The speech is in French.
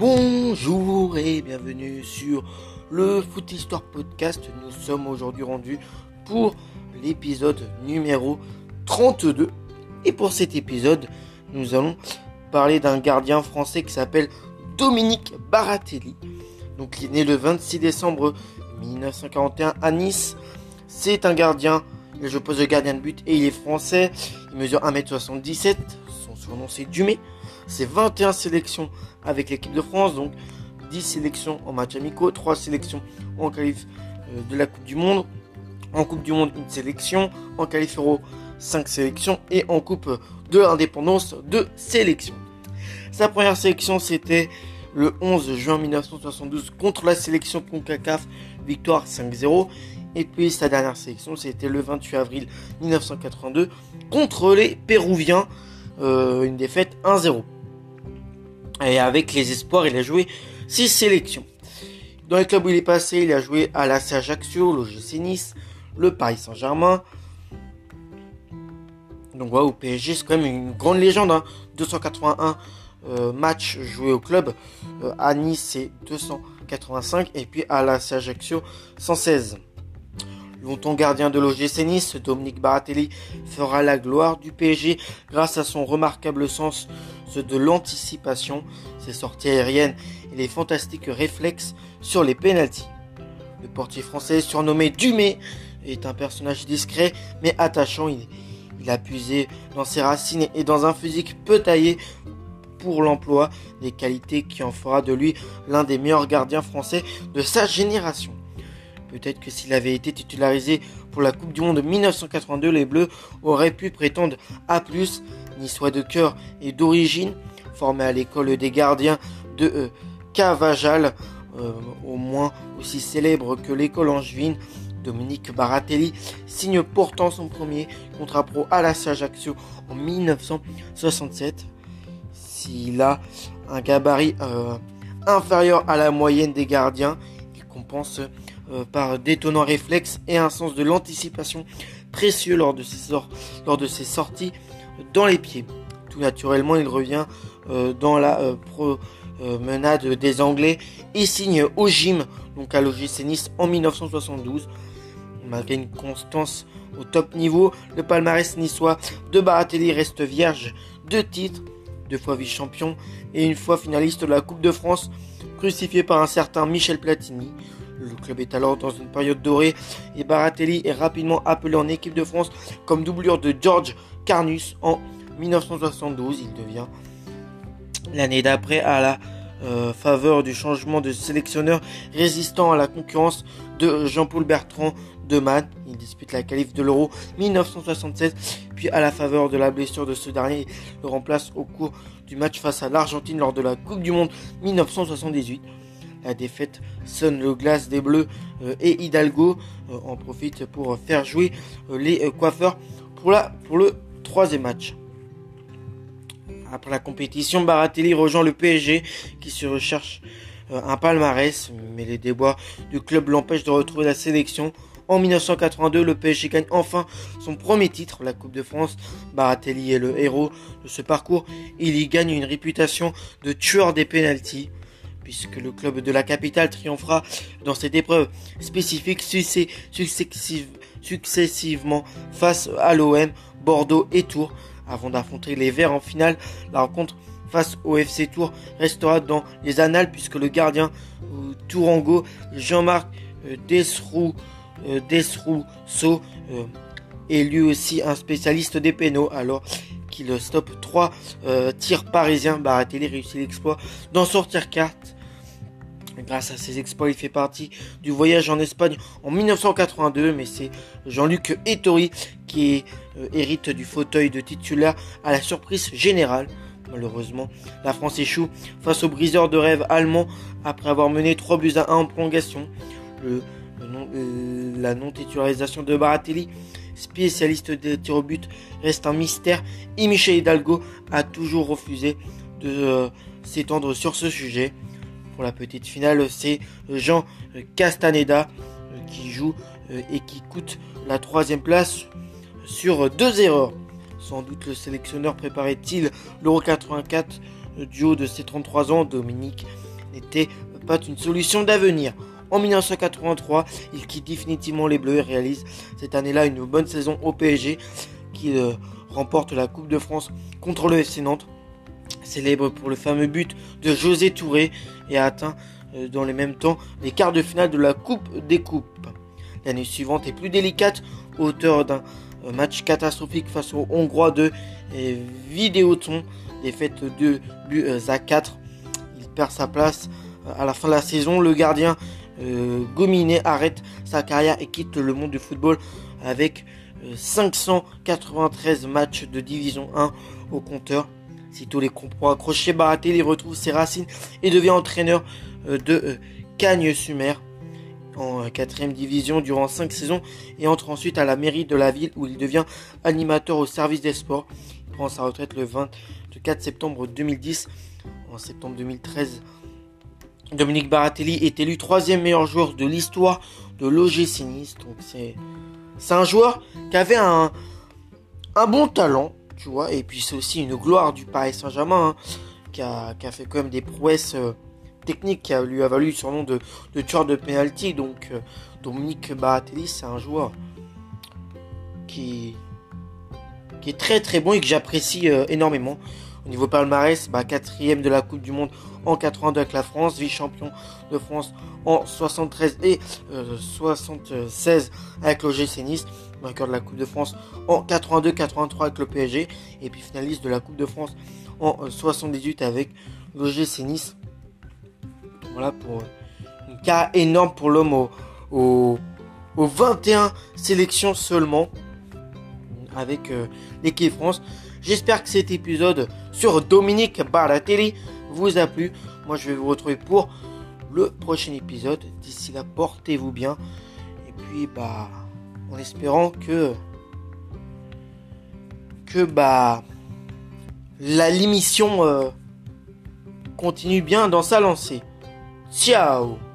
Bonjour et bienvenue sur le Foot Histoire Podcast. Nous sommes aujourd'hui rendus pour l'épisode numéro 32. Et pour cet épisode, nous allons parler d'un gardien français qui s'appelle Dominique Baratelli. Donc il est né le 26 décembre 1941 à Nice. C'est un gardien, il joue poste de gardien de but et il est français. Il mesure 1m77. Son surnom c'est Dumé. C'est 21 sélections avec l'équipe de France, donc 10 sélections en match amicaux, 3 sélections en qualif euh, de la Coupe du Monde. En Coupe du Monde, une sélection. En qualif Euro, 5 sélections. Et en Coupe de l'Indépendance, 2 sélections. Sa première sélection, c'était le 11 juin 1972 contre la sélection CONCACAF, victoire 5-0. Et puis sa dernière sélection, c'était le 28 avril 1982 contre les Pérouviens, euh, une défaite 1-0. Et avec les espoirs, il a joué 6 sélections. Dans les clubs où il est passé, il a joué à l'AC Ajaccio, l'OGC Nice, le Paris Saint-Germain. Donc voilà, au PSG, c'est quand même une grande légende. 281 hein. euh, matchs joués au club. Euh, à Nice, c'est 285. Et puis à l'AC Ajaccio, 116. Longtemps gardien de l'OGC Nice, Dominique Baratelli fera la gloire du PSG grâce à son remarquable sens de l'anticipation, ses sorties aériennes et les fantastiques réflexes sur les pénalties. Le portier français surnommé Dumé est un personnage discret mais attachant. Il, il a puisé dans ses racines et dans un physique peu taillé pour l'emploi, des qualités qui en fera de lui l'un des meilleurs gardiens français de sa génération. Peut-être que s'il avait été titularisé pour la Coupe du Monde de 1982, les Bleus auraient pu prétendre à plus, ni soit de cœur et d'origine, formé à l'école des gardiens de euh, Cavajal, euh, au moins aussi célèbre que l'école angevine. Dominique Baratelli signe pourtant son premier contrat pro à la Ajaccio en 1967. S'il a un gabarit euh, inférieur à la moyenne des gardiens, il compense par d'étonnants réflexes et un sens de l'anticipation précieux lors de ses sorties dans les pieds. Tout naturellement, il revient euh, dans la euh, promenade des Anglais et signe au gym, donc à l'OGC Nice en 1972. Malgré une constance au top niveau, le palmarès niçois de Baratelli reste vierge. Deux titres, deux fois vice-champion et une fois finaliste de la Coupe de France, crucifié par un certain Michel Platini. Le club est alors dans une période dorée et Baratelli est rapidement appelé en équipe de France comme doublure de George Carnus en 1972. Il devient l'année d'après à la euh, faveur du changement de sélectionneur résistant à la concurrence de Jean-Paul Bertrand de Man. Il dispute la qualif de l'Euro 1976, puis à la faveur de la blessure de ce dernier, il le remplace au cours du match face à l'Argentine lors de la Coupe du Monde 1978. La défaite sonne le glace des Bleus euh, et Hidalgo euh, en profite pour faire jouer euh, les coiffeurs pour, le troisième match. Après la compétition, Baratelli rejoint le PSG qui se recherche un palmarès, mais les déboires du club l'empêchent de retrouver la sélection. En 1982, le PSG gagne enfin son premier titre, la Coupe de France. Baratelli est le héros de ce parcours. Il y gagne une réputation de tueur des pénalties puisque le club de la capitale triomphera dans cette épreuve spécifique successivement face à l'OM, Bordeaux et Tours. Avant d'affronter les Verts en finale, la rencontre face au FC Tours restera dans les annales puisque le gardien euh, Tourango Jean-Marc euh, Desrou, euh, Desrousseau est lui aussi un spécialiste des pénaux alors qu'il stoppe trois tirs parisiens. Baratelli réussit l'exploit d'en sortir carte Grâce à ses exploits, il fait partie du voyage en Espagne en 1982, mais c'est Jean-Luc Ettori qui euh, hérite du fauteuil de titulaire à la surprise générale. Malheureusement, la France échoue face au briseur de rêve allemand après avoir mené 3 buts à 1 en prolongation. Euh, la non-titularisation de Baratelli, spécialiste des tirs au but, reste un mystère et Michel Hidalgo a toujours refusé de euh, s'étendre sur ce sujet la petite finale, c'est Jean Castaneda euh, qui joue euh, et qui coûte la troisième place sur deux erreurs. Sans doute le sélectionneur préparait-il l'Euro 84 du haut de ses 33 ans? Dominique n'était pas une solution d'avenir. En 1983, il quitte définitivement les Bleus et réalise cette année-là une bonne saison au PSG qui euh, remporte la Coupe de France contre le FC Nantes. Célèbre pour le fameux but de José Touré et a atteint euh, dans les mêmes temps les quarts de finale de la Coupe des Coupes. L'année suivante est plus délicate, auteur d'un euh, match catastrophique face aux Hongrois de Vidéoton, défaite de buts à 4. Il perd sa place à la fin de la saison. Le gardien euh, Gominé arrête sa carrière et quitte le monde du football avec 593 euh, matchs de division 1 au compteur. Sitôt les accrochés, Baratelli retrouve ses racines et devient entraîneur euh, de Cagnes-Sumer en 4 division durant 5 saisons et entre ensuite à la mairie de la ville où il devient animateur au service des sports. Il prend sa retraite le 24 septembre 2010. En septembre 2013, Dominique Baratelli est élu troisième meilleur joueur de l'histoire de l'OGC Nice. C'est un joueur qui avait un bon talent, tu vois, et puis c'est aussi une gloire du Paris Saint-Germain hein, qui, a, fait quand même des prouesses euh, techniques qui lui a valu son nom de, de tueur de penalty. Donc euh, Dominique Baratelli, c'est un joueur qui qui est très très bon et que j'apprécie euh, énormément. Au niveau palmarès, bah, quatrième de la Coupe du Monde en 82 avec la France, vice-champion de France en 73 et 76 euh, avec l'OGC Nice, vainqueur de la Coupe de France en 82-83 avec le PSG, et puis finaliste de la Coupe de France en 78 euh, avec l'OGC Nice. Voilà pour euh, un cas énorme pour l'homme au, au, 21 sélections seulement avec l'équipe France. J'espère que cet épisode sur Dominique Baratelli vous a plu. Moi, je vais vous retrouver pour le prochain épisode. D'ici là, portez-vous bien. Et puis, bah, en espérant que que bah la l'émission euh, continue bien dans sa lancée. Ciao